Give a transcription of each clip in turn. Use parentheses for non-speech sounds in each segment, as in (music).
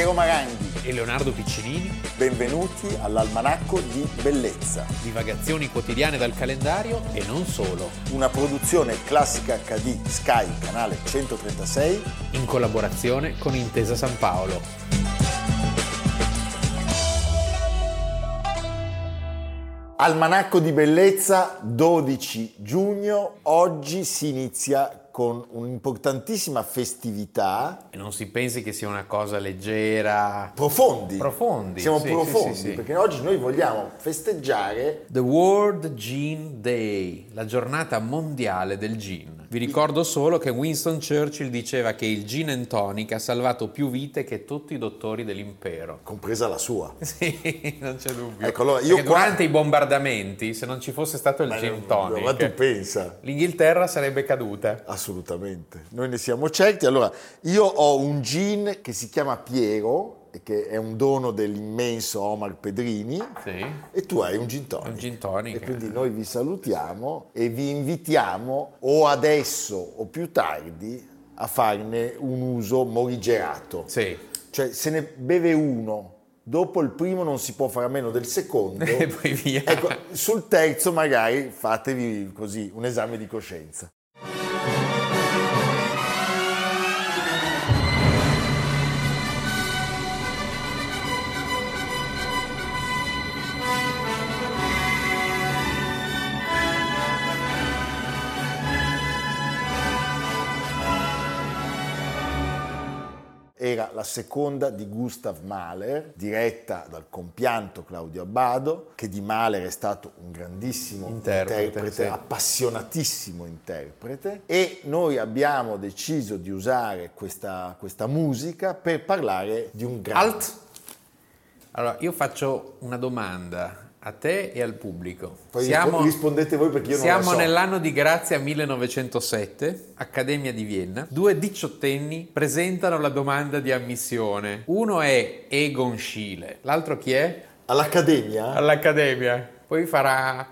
Piero Maranghi e Leonardo Piccinini. Benvenuti all'Almanacco di Bellezza. Divagazioni quotidiane dal calendario e non solo. Una produzione classica HD Sky, canale 136. In collaborazione con Intesa San Paolo. Almanacco di Bellezza, 12 giugno. Oggi si inizia con un'importantissima festività. E non si pensi che sia una cosa leggera. Profondi. Profondi. Siamo sì, profondi sì, sì, perché oggi noi vogliamo festeggiare The World Gin Day, la giornata mondiale del gin. Vi ricordo solo che Winston Churchill diceva che il gin and tonic ha salvato più vite che tutti i dottori dell'impero. compresa la sua. (laughs) Sì, non c'è dubbio. Ecco, allora io qua- durante i bombardamenti, se non ci fosse stato il Ma gin non- tonic, ma tu pensa? l'Inghilterra sarebbe caduta. Assolutamente, noi ne siamo certi. Allora, io ho un gin che si chiama Piero, che è un dono dell'immenso Omar Pedrini, Sì. e tu hai un gin tonic. Un gin tonic. E quindi noi vi salutiamo e vi invitiamo o adesso o più tardi a farne un uso morigerato. Sì. Cioè, se ne beve uno, dopo il primo non si può fare a meno del secondo. (laughs) E poi via. Ecco, sul terzo magari fatevi così un esame di coscienza. Era la seconda di Gustav Mahler, diretta dal compianto Claudio Abbado, che di Mahler è stato un grandissimo Interprete, interprete, sì. appassionatissimo interprete, e noi abbiamo deciso di usare questa, questa musica per parlare di un grande... Alt. Allora, io faccio una domanda a te e al pubblico. Poi rispo- rispondete voi perché io non siamo so. nell'anno di grazia 1907, Accademia di Vienna. Due diciottenni presentano la domanda di ammissione. Uno è Egon Schiele, l'altro chi è? All'Accademia? All'Accademia. Poi farà,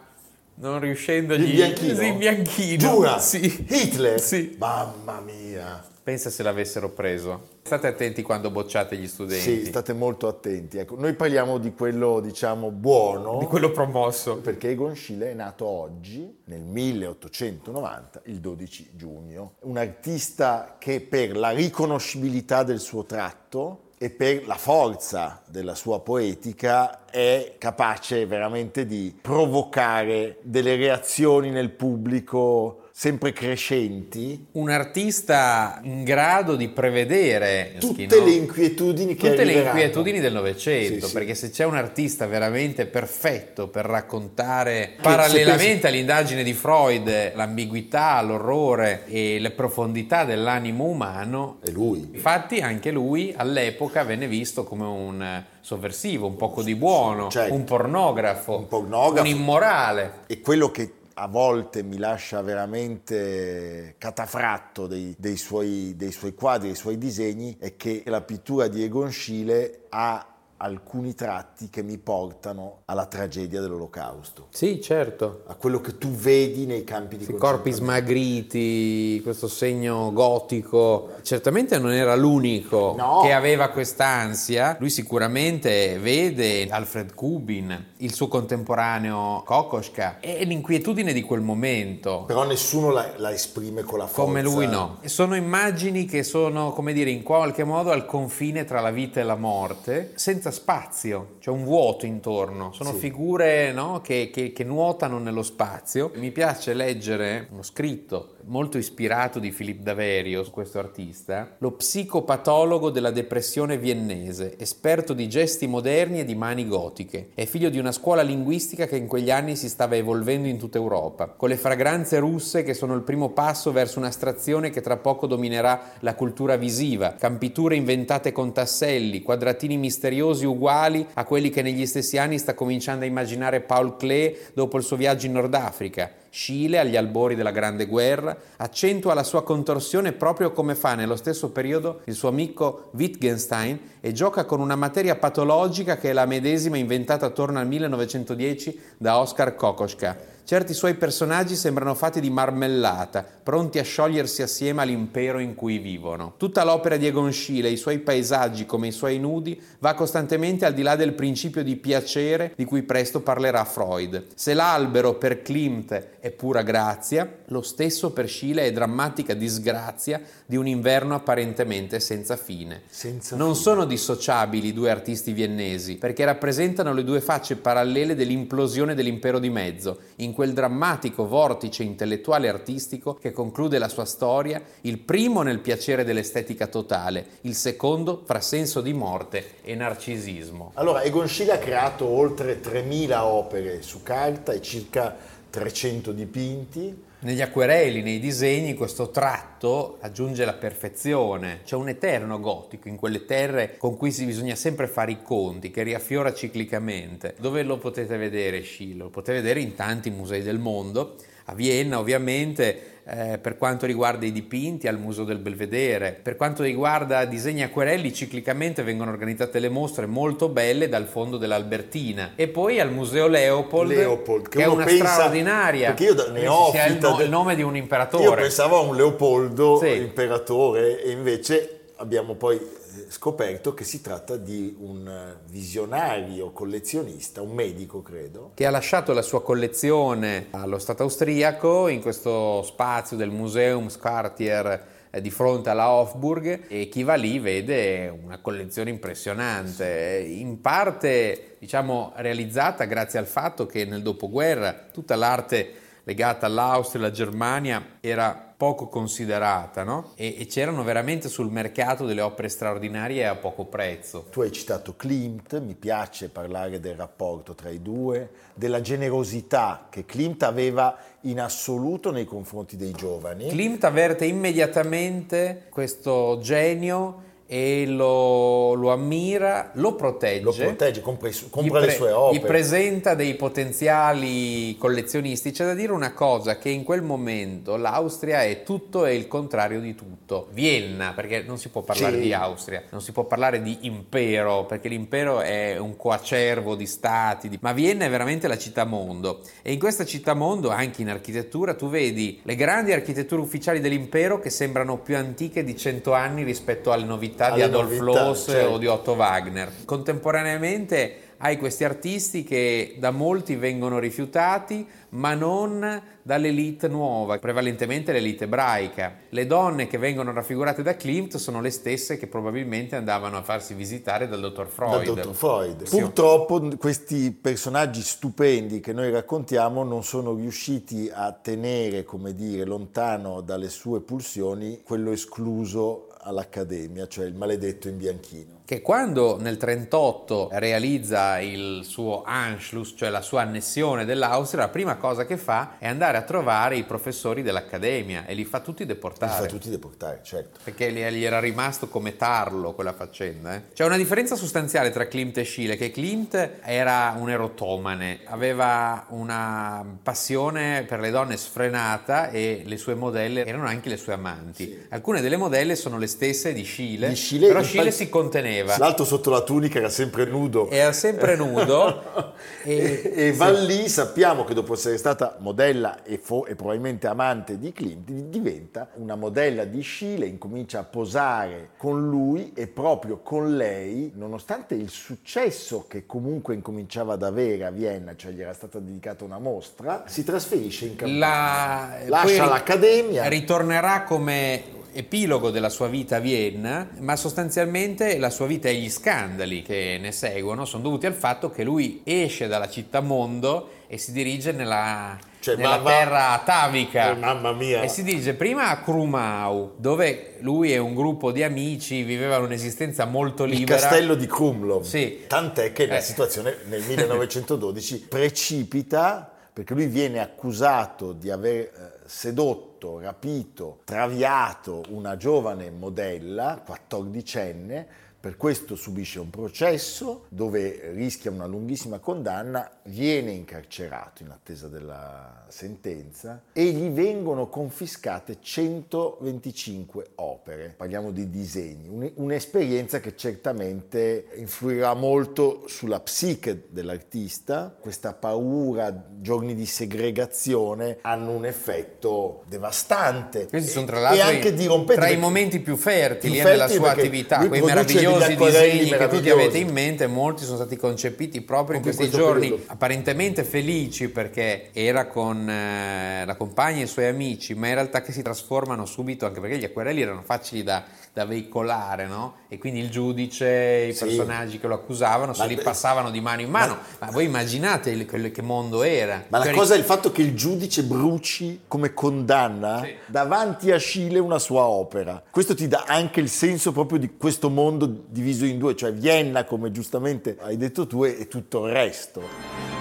non riuscendogli... Il bianchino? Sì, il bianchino. Giura? Sì. Hitler? Sì. Mamma mia! Pensa se l'avessero preso. State attenti quando bocciate gli studenti. Sì, state molto attenti. Ecco, noi parliamo di quello, diciamo, buono. Di quello promosso. Perché Egon Schiele è nato oggi, nel 1890, il 12 giugno. Un artista che per la riconoscibilità del suo tratto e per la forza della sua poetica è capace veramente di provocare delle reazioni nel pubblico sempre crescenti. Un artista in grado di prevedere Tutte le inquietudini che Tutte le inquietudini del Novecento, Sì, sì. perché se c'è un artista veramente perfetto per raccontare se parallelamente pensi- all'indagine di Freud l'ambiguità, l'orrore e le profondità dell'animo umano, È lui. infatti anche lui all'epoca venne visto come un sovversivo, un poco di buono, certo. un pornografo, Un pornografo. un immorale. E quello che a volte mi lascia veramente catafratto dei, dei suoi, dei suoi quadri, dei suoi disegni, è che la pittura di Egon Schiele ha alcuni tratti che mi portano alla tragedia dell'olocausto, Sì, certo. a quello che tu vedi nei campi di I corpi smagriti, questo segno gotico. Certamente non era l'unico No. che aveva quest'ansia. Lui sicuramente vede Alfred Kubin, il suo contemporaneo Kokoschka e l'inquietudine di quel momento. Però nessuno la, la esprime con la forza. Come lui no. Sono immagini che sono, come dire, in qualche modo al confine tra la vita e la morte, senza spazio, c'è un vuoto intorno. Sono Sì. figure no, che, che- che nuotano nello spazio. Mi piace leggere uno scritto molto ispirato di Philippe Daverio questo artista, lo psicopatologo della depressione viennese, esperto di gesti moderni e di mani gotiche. È figlio di una scuola linguistica che in quegli anni si stava evolvendo in tutta Europa, con le fragranze russe che sono il primo passo verso un'astrazione che tra poco dominerà la cultura visiva, campiture inventate con tasselli, quadratini misteriosi uguali a quelli che negli stessi anni sta cominciando a immaginare Paul Klee dopo il suo viaggio in Nord Africa. Scile, agli albori della Grande Guerra, accentua la sua contorsione proprio come fa nello stesso periodo il suo amico Wittgenstein e gioca con una materia patologica che è la medesima inventata attorno al 1910 da Oskar Kokoschka. Certi suoi personaggi sembrano fatti di marmellata, pronti a sciogliersi assieme all'impero in cui vivono. Tutta l'opera di Egon Schiele, i suoi paesaggi come i suoi nudi, va costantemente al di là del principio di piacere di cui presto parlerà Freud. Se l'albero per Klimt è pura grazia, lo stesso per Schiele è drammatica disgrazia di un inverno apparentemente senza fine. Senza non fine. sono dissociabili i due artisti viennesi, perché rappresentano le due facce parallele dell'implosione dell'impero di mezzo, in quel drammatico vortice intellettuale e artistico che conclude la sua storia, il primo nel piacere dell'estetica totale, il secondo fra senso di morte e narcisismo. Allora, Egon Schiele ha creato oltre 3000 opere su carta e circa 300 dipinti. Negli acquerelli, nei disegni, questo tratto aggiunge la perfezione. C'è un eterno gotico in quelle terre con cui si bisogna sempre fare i conti, che riaffiora ciclicamente. Dove lo potete vedere, Schiele? Lo potete vedere in tanti musei del mondo. A Vienna, ovviamente, eh, per quanto riguarda i dipinti al Museo del Belvedere, per quanto riguarda disegni acquerelli, ciclicamente vengono organizzate le mostre molto belle dal fondo dell'Albertina e poi al Museo Leopold, Leopold, che che, è una pensa- straordinaria. perché io neofita sia il, no- del- il nome di un imperatore. Io pensavo a un Leopoldo, Sì. imperatore, e invece abbiamo poi scoperto che si tratta di un eh, visionario collezionista, un medico credo. che ha lasciato la sua collezione allo Stato austriaco in questo spazio del Museumsquartier eh, di fronte alla Hofburg e chi va lì vede una collezione impressionante, in parte diciamo realizzata grazie al fatto che nel dopoguerra tutta l'arte legata all'Austria e alla Germania era poco considerata no? e, e c'erano veramente sul mercato delle opere straordinarie a poco prezzo. Tu hai citato Klimt, mi piace parlare del rapporto tra i due, della generosità che Klimt aveva in assoluto nei confronti dei giovani. Klimt avverte immediatamente questo genio e lo, lo ammira, lo protegge. lo protegge, compra, gli compra le pre- sue Gli opere. presenta dei potenziali collezionisti. C'è da dire una cosa, che in quel momento l'Austria è tutto e il contrario di tutto. Vienna, perché non si può parlare Sì. di Austria, non si può parlare di impero, perché l'impero è un coacervo di stati, di- ma Vienna è veramente la città mondo. E in questa città mondo, anche in architettura, tu vedi le grandi architetture ufficiali dell'impero che sembrano più antiche di cento anni rispetto alle novità di Alle Adolf novità, Loos certo. o di Otto Wagner. Contemporaneamente hai questi artisti che da molti vengono rifiutati, ma non dall'elite nuova, prevalentemente l'elite ebraica. Le donne che vengono raffigurate da Klimt sono le stesse che probabilmente andavano a farsi visitare dal dottor Freud. Dal dottor Freud. Sì. Purtroppo questi personaggi stupendi che noi raccontiamo non sono riusciti a tenere, come dire, lontano dalle sue pulsioni quello escluso all'Accademia, cioè il maledetto in bianchino. Che quando nel 38 realizza il suo Anschluss, cioè la sua annessione dell'Austria, la prima cosa che fa è andare a trovare i professori dell'Accademia e li fa tutti Li deportare. fa tutti deportare, certo. Perché gli era rimasto come tarlo quella faccenda. eh. C'è una differenza sostanziale tra Klimt e Schiele, che Klimt era un erotomane, aveva una passione per le donne sfrenata e le sue modelle erano anche le sue amanti. Alcune delle modelle sono le stesse di Schiele, Di Schiele, però Schiele pal- si conteneva. L'altro sotto la tunica era sempre nudo. Era sempre nudo (laughs) E, e, va lì, sappiamo che dopo essere stata modella e, fo- e probabilmente amante di di- diventa una modella di Schiele, incomincia a posare con lui e proprio con lei, nonostante il successo che comunque incominciava ad avere a Vienna, cioè gli era stata dedicata una mostra, si trasferisce in campagna. la, Lascia poi l'accademia. Ritornerà come epilogo della sua vita a Vienna, ma sostanzialmente la sua vita e gli scandali che ne seguono sono dovuti al fatto che lui esce dalla città mondo e si dirige nella, Cioè, nella ma va- terra atavica. Eh, mamma mia. E si dirige prima a Krumau, dove lui e un gruppo di amici vivevano un'esistenza molto Il libera. castello di Krumlov. Sì. Tant'è che la Eh. situazione nel (laughs) 1912 precipita perché lui viene accusato di aver eh, sedotto, rapito, traviato una giovane modella, 14enne, per questo subisce un processo dove rischia una lunghissima condanna, viene incarcerato in attesa della sentenza e gli vengono confiscate 125 opere, parliamo di disegni, un'esperienza che certamente influirà molto sulla psiche dell'artista, questa paura, giorni di segregazione hanno un effetto devastante. Questi sono tra l'altro anche tra i momenti più fertili, più fertili nella sua attività, quei meravigliosi disegni che tutti avete in mente, molti sono stati concepiti proprio in questi giorni periodo. apparentemente felici perché era con eh, la compagna e i suoi amici, ma in realtà che si trasformano subito anche perché gli acquerelli erano facili da, da veicolare, no? E quindi il giudice, i sì. personaggi che lo accusavano se ma li passavano di mano in mano. Ma, ma voi immaginate il, che, che, mondo era? Ma cioè, la cosa è il fatto che il giudice bruci come condanna sì. davanti a Scile una sua opera. Questo ti dà anche il senso proprio di questo mondo diviso in due, cioè Vienna, come giustamente hai detto tu, e tutto il resto.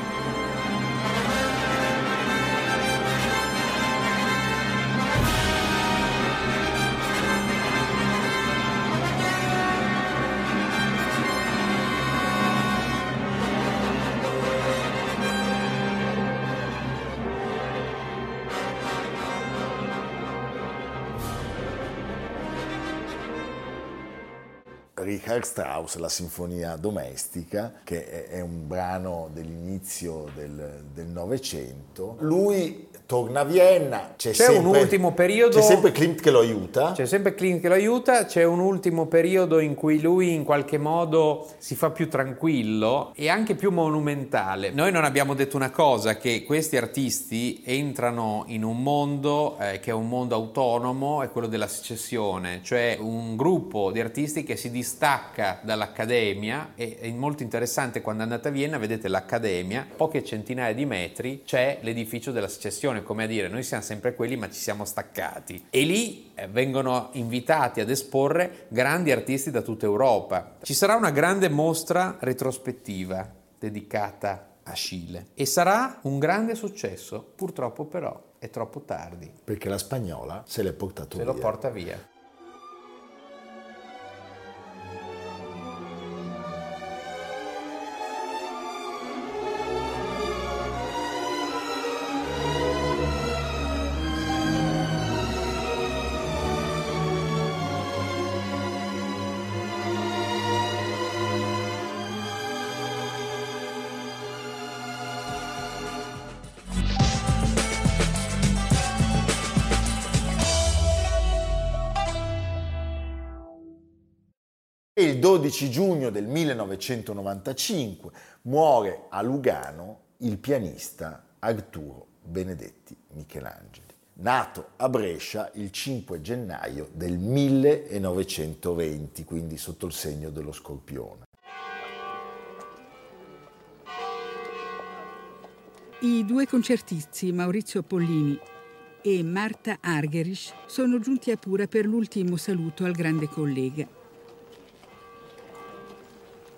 Richard Strauss, la Sinfonia Domestica, che è un brano dell'inizio del Novecento. Lui torna a Vienna, c'è, c'è sempre, un ultimo periodo... C'è sempre Klimt che lo aiuta. C'è sempre Klimt che lo aiuta, c'è un ultimo periodo in cui lui in qualche modo si fa più tranquillo e anche più monumentale. Noi non abbiamo detto una cosa, che questi artisti entrano in un mondo eh, che è un mondo autonomo, è quello della secessione, cioè un gruppo di artisti che si distacca dall'accademia e è molto interessante quando andate a Vienna, vedete l'accademia, poche centinaia di metri c'è l'edificio della secessione come a dire noi siamo sempre quelli ma ci siamo staccati. E lì eh, vengono invitati ad esporre grandi artisti da tutta Europa. Ci sarà una grande mostra retrospettiva dedicata a Scile e sarà un grande successo, purtroppo però è troppo tardi. Perché la spagnola se l'è portato se via. Se lo porta via. Il 12 giugno del 1995 muore a Lugano il pianista Arturo Benedetti Michelangeli, nato a Brescia il 5 gennaio del 1920, quindi sotto il segno dello scorpione. I due concertisti Maurizio Pollini e Marta Argerich sono giunti a Pura per l'ultimo saluto al grande collega.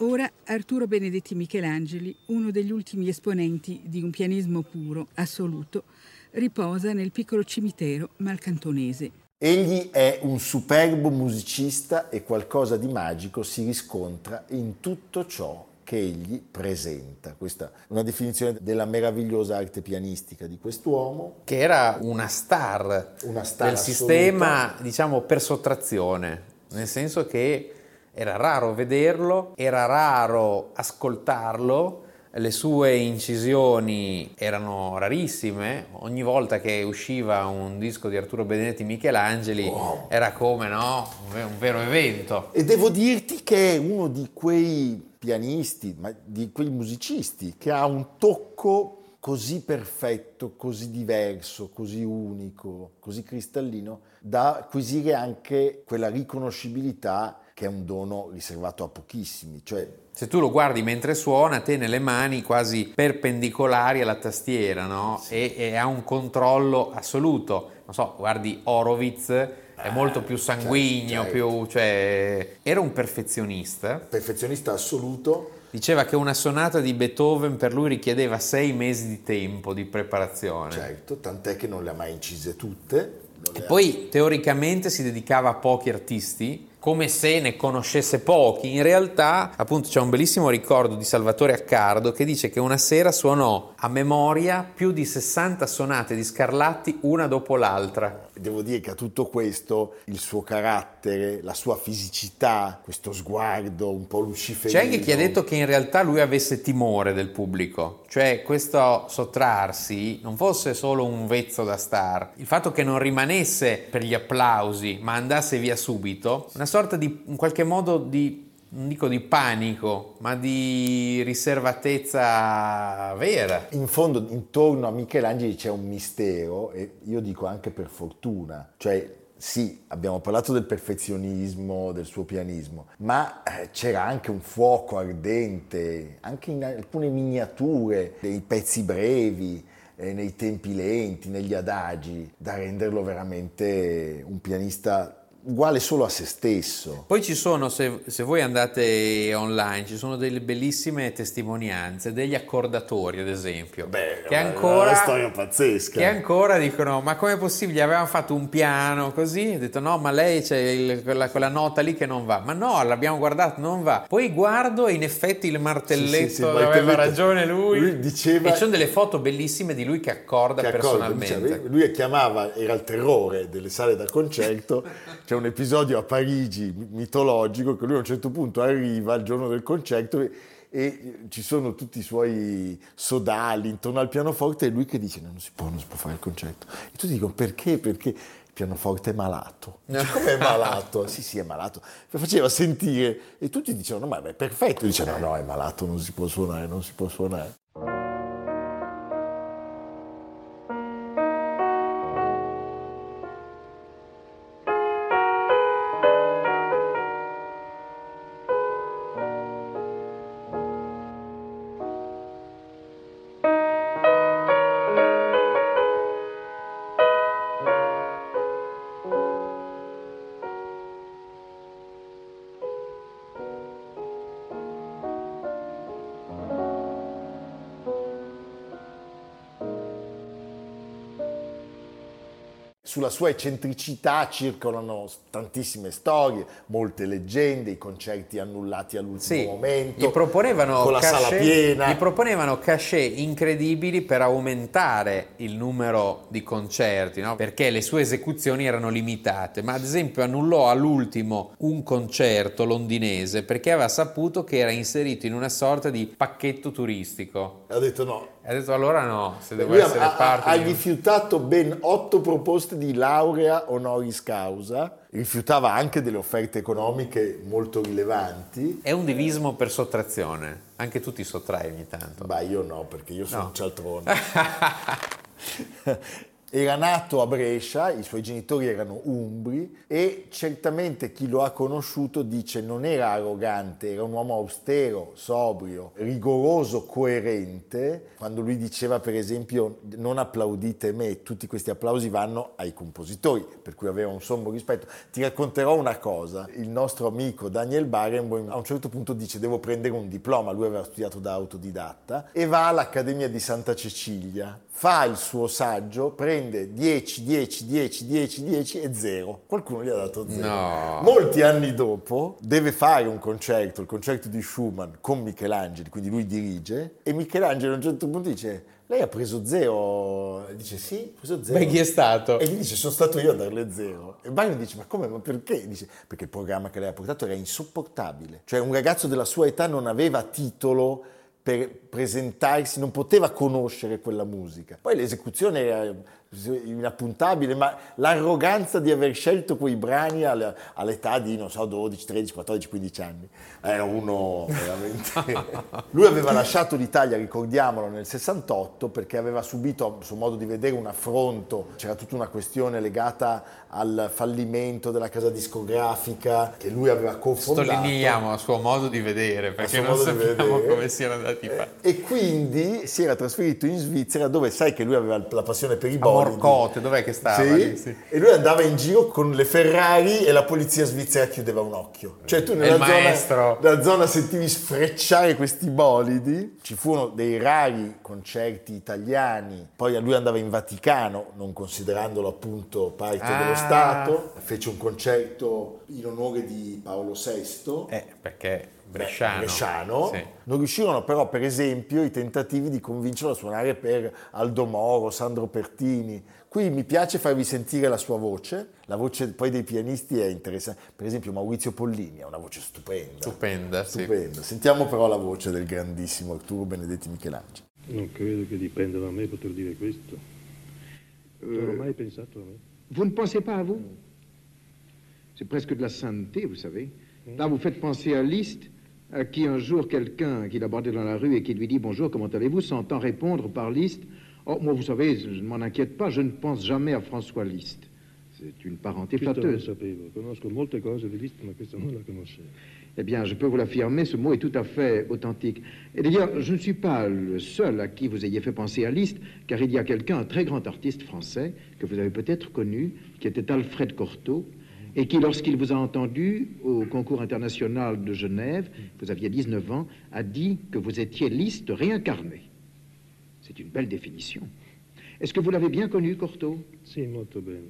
Ora Arturo Benedetti Michelangeli, uno degli ultimi esponenti di un pianismo puro, assoluto, riposa nel piccolo cimitero malcantonese. Egli è un superbo musicista e qualcosa di magico si riscontra in tutto ciò che egli presenta. Questa è una definizione della meravigliosa arte pianistica di quest'uomo. Che era una star, una star del assoluta. sistema, diciamo, per sottrazione, nel senso che era raro vederlo, era raro ascoltarlo, le sue incisioni erano rarissime, ogni volta che usciva un disco di Arturo Benedetti Michelangeli wow. era come no? un vero evento. E devo dirti che è uno di quei pianisti, ma di quei musicisti che ha un tocco così perfetto, così diverso, così unico, così cristallino, da acquisire anche quella riconoscibilità che è un dono riservato a pochissimi. Cioè, se tu lo guardi mentre suona, te nelle mani quasi perpendicolari alla tastiera, no? Sì. E, e, ha un controllo assoluto. Non so, guardi Horowitz, è ah, molto più sanguigno, certo, certo. più, cioè, era un perfezionista. Perfezionista assoluto. Diceva che una sonata di Beethoven per lui richiedeva sei mesi di tempo di preparazione. Certo, tant'è che non le ha mai incise tutte. E poi teoricamente si dedicava a pochi artisti come se ne conoscesse pochi. In realtà, appunto, c'è un bellissimo ricordo di Salvatore Accardo che dice che una sera suonò a memoria più di 60 sonate di Scarlatti una dopo l'altra. Devo dire che a tutto questo il suo carattere, la sua fisicità, questo sguardo un po' luciferino. C'è anche chi ha detto che in realtà lui avesse timore del pubblico, cioè questo sottrarsi non fosse solo un vezzo da star, il fatto che non rimanesse per gli applausi ma andasse via subito, una sorta di, in qualche modo di non dico di panico, ma di riservatezza vera. In fondo, intorno a Michelangelo c'è un mistero, e io dico anche per fortuna, cioè sì, abbiamo parlato del perfezionismo, del suo pianismo, ma eh, c'era anche un fuoco ardente, anche in alcune miniature, dei pezzi brevi, eh, nei tempi lenti, negli adagi, da renderlo veramente un pianista uguale solo a se stesso. Poi ci sono, se, se, voi andate online, ci sono delle bellissime testimonianze degli accordatori, ad esempio. Beh, che ancora, una storia pazzesca. Che ancora dicono, ma com'è possibile? Avevamo fatto un piano così, ho detto no, ma lei c'è il, quella, quella, nota lì che non va. Ma no, l'abbiamo guardato, non va. Poi guardo e in effetti il martelletto, sì, sì, sì, aveva ragione lui. lui diceva, e ci sono delle foto bellissime di lui che accorda che personalmente. Accorda, diceva, lui chiamava, era il terrore delle sale da concerto, (laughs) c'è un episodio a Parigi mitologico che lui a un certo punto arriva il giorno del concerto e, e ci sono tutti i suoi sodali intorno al pianoforte e lui che dice no, non si può, non si può fare il concerto. E tutti dicono perché? Perché il pianoforte è malato. (laughs) Come è malato? sì, sì, è malato. Faceva sentire e tutti dicevano ma è perfetto. Dice no, no, è malato, non si può suonare, non si può suonare. Sulla sua eccentricità circolano tantissime storie, molte leggende, i concerti annullati all'ultimo sì, momento, gli proponevano con la cachet, sala piena. Gli proponevano cachet incredibili per aumentare il numero di concerti, no? perché le sue esecuzioni erano limitate, ma ad esempio annullò all'ultimo un concerto londinese perché aveva saputo che era inserito in una sorta di pacchetto turistico. Ha detto no, ha detto allora no, se devo Lui essere ha, parte ha, di... rifiutato ben otto proposte di laurea honoris causa, rifiutava anche delle offerte economiche molto rilevanti. È un divismo per sottrazione, anche tu ti sottrai ogni tanto. Beh, io no, perché io sono no. un cialtrone. (laughs) Era nato a Brescia, i suoi genitori erano umbri e certamente chi lo ha conosciuto dice non era arrogante, era un uomo austero, sobrio, rigoroso, coerente. Quando lui diceva per esempio non applaudite me, tutti questi applausi vanno ai compositori, per cui aveva un sommo rispetto. Ti racconterò una cosa, il nostro amico Daniel Barenboim a un certo punto dice devo prendere un diploma, lui aveva studiato da autodidatta e va all'Accademia di Santa Cecilia fa il suo saggio, prende 10, 10, 10, 10, 10 e 0. Qualcuno gli ha dato 0. No. Molti anni dopo deve fare un concerto, il concerto di Schumann con Michelangelo, quindi lui dirige, e Michelangelo a un certo punto dice lei ha preso zero? Dice sì, ha preso zero. Beh, chi è stato? E gli dice sono stato io a darle zero. E Byron dice ma come, ma perché? Dice perché il programma che lei ha portato era insopportabile. Cioè un ragazzo della sua età non aveva titolo per presentarsi, non poteva conoscere quella musica. Poi l'esecuzione era inappuntabile, ma l'arroganza di aver scelto quei brani all'età di, non so, 12, 13, 14, 15 anni, era uno veramente... (laughs) Lui aveva lasciato l'Italia, ricordiamolo, nel 68 perché aveva subito, a suo modo di vedere, un affronto, c'era tutta una questione legata al fallimento della casa discografica che lui aveva cofondato. Sottolineiamo a suo modo di vedere, perché non sappiamo come siano andati fatti. E quindi si era trasferito in Svizzera dove sai che lui aveva la passione per i boschi Morcote, dov'è che stava? Sì. Sì. E lui andava in giro con le Ferrari e la polizia svizzera chiudeva un occhio. Cioè tu nella, zona, nella zona sentivi sfrecciare questi bolidi. Ci furono dei rari concerti italiani. Poi lui andava in Vaticano, non considerandolo appunto parte Ah. dello Stato. Fece un concerto in onore di Paolo VI. Eh, perché Bresciano. Bresciano. Sì. Non riuscirono però, per esempio, i tentativi di convincerlo a suonare per Aldo Moro, Sandro Pertini. Qui mi piace farvi sentire la sua voce, la voce poi dei pianisti è interessante. Per esempio Maurizio Pollini ha una voce stupenda. Stupenda, sì. Stupenda. Sentiamo però la voce del grandissimo Arturo Benedetti Michelangelo. Non credo che dipenda da me poter dire questo. Non ho mai pensato a me. Vous ne pensez pas à vous C'est presque de la sainteté, vous savez. Là, vous faites penser à Liszt, à qui un jour quelqu'un qui l'abordait dans la rue et qui lui dit bonjour, comment allez-vous, s'entend répondre par Liszt Oh, moi, vous savez, je ne m'en inquiète pas, je ne pense jamais à François Liszt. C'est une parenté flatteuse. conoscevo. Eh bien, je peux vous l'affirmer, ce mot est tout à fait authentique. Et d'ailleurs, je ne suis pas le seul à qui vous ayez fait penser à Liszt, car il y a quelqu'un, un très grand artiste français, que vous avez peut-être connu, qui était Alfred Cortot, et qui, lorsqu'il vous a entendu au concours international de Genève, vous aviez 19 ans, a dit que vous étiez Liszt réincarné. C'est une belle définition. Est-ce que vous l'avez bien connu, Cortot? Sì, molto bene.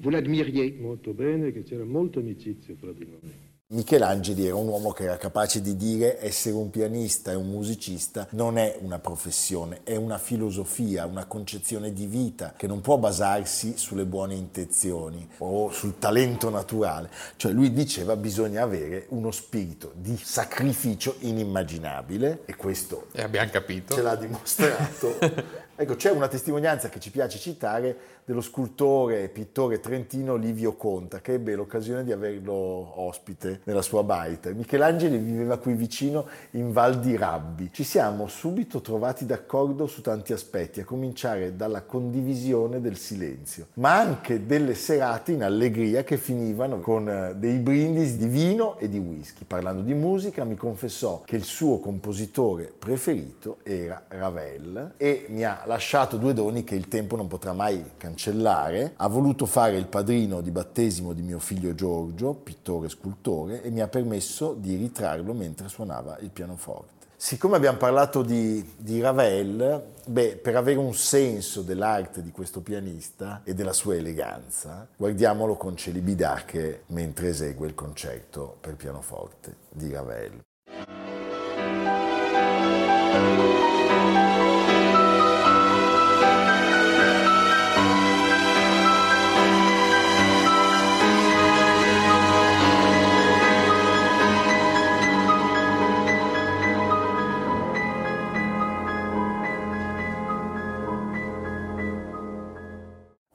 Vous l'admiriez? Molto bene che c'era molta amicizia fra di noi. Michelangeli era un uomo che era capace di dire essere un pianista e un musicista non è una professione, è una filosofia, una concezione di vita che non può basarsi sulle buone intenzioni o sul talento naturale. Cioè lui diceva bisogna avere uno spirito di sacrificio inimmaginabile e questo E abbiamo capito. ce l'ha dimostrato. (laughs) ecco, c'è una testimonianza che ci piace citare dello scultore e pittore trentino Livio Conta, che ebbe l'occasione di averlo ospite nella sua baita. Michelangelo viveva qui vicino in Val di Rabbi. Ci siamo subito trovati d'accordo su tanti aspetti, a cominciare dalla condivisione del silenzio, ma anche delle serate in allegria che finivano con eh, dei brindisi di vino e di whisky. Parlando di musica, mi confessò che il suo compositore preferito era Ravel e mi ha lasciato due doni che il tempo non potrà mai cancellare. Ha voluto fare il padrino di battesimo di mio figlio Giorgio, pittore e scultore, e mi ha permesso di ritrarlo mentre suonava il pianoforte. Siccome abbiamo parlato di, di Ravel, beh, per avere un senso dell'arte di questo pianista e della sua eleganza, guardiamolo con celibidache mentre esegue il concerto per pianoforte di Ravel.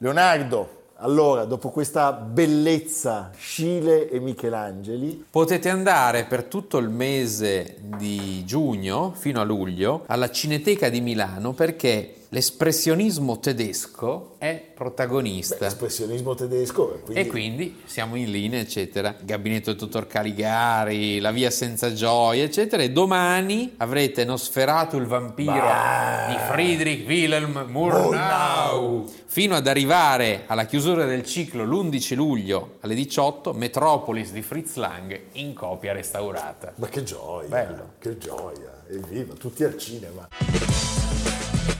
Leonardo, allora, dopo questa bellezza, Scile e Michelangeli, Potete andare per tutto il mese di giugno fino a luglio alla Cineteca di Milano perché l'espressionismo tedesco è protagonista. l'espressionismo tedesco, quindi, E quindi siamo in linea, eccetera. Il gabinetto del dottor Caligari, la via senza gioia, eccetera. E domani avrete Nosferatu il vampiro Bah. di Friedrich Wilhelm Murnau. Fino ad arrivare alla chiusura del ciclo l'11 luglio alle 18, Metropolis di Fritz Lang in copia restaurata. ma che gioia, Bello. che gioia, evviva, tutti al cinema.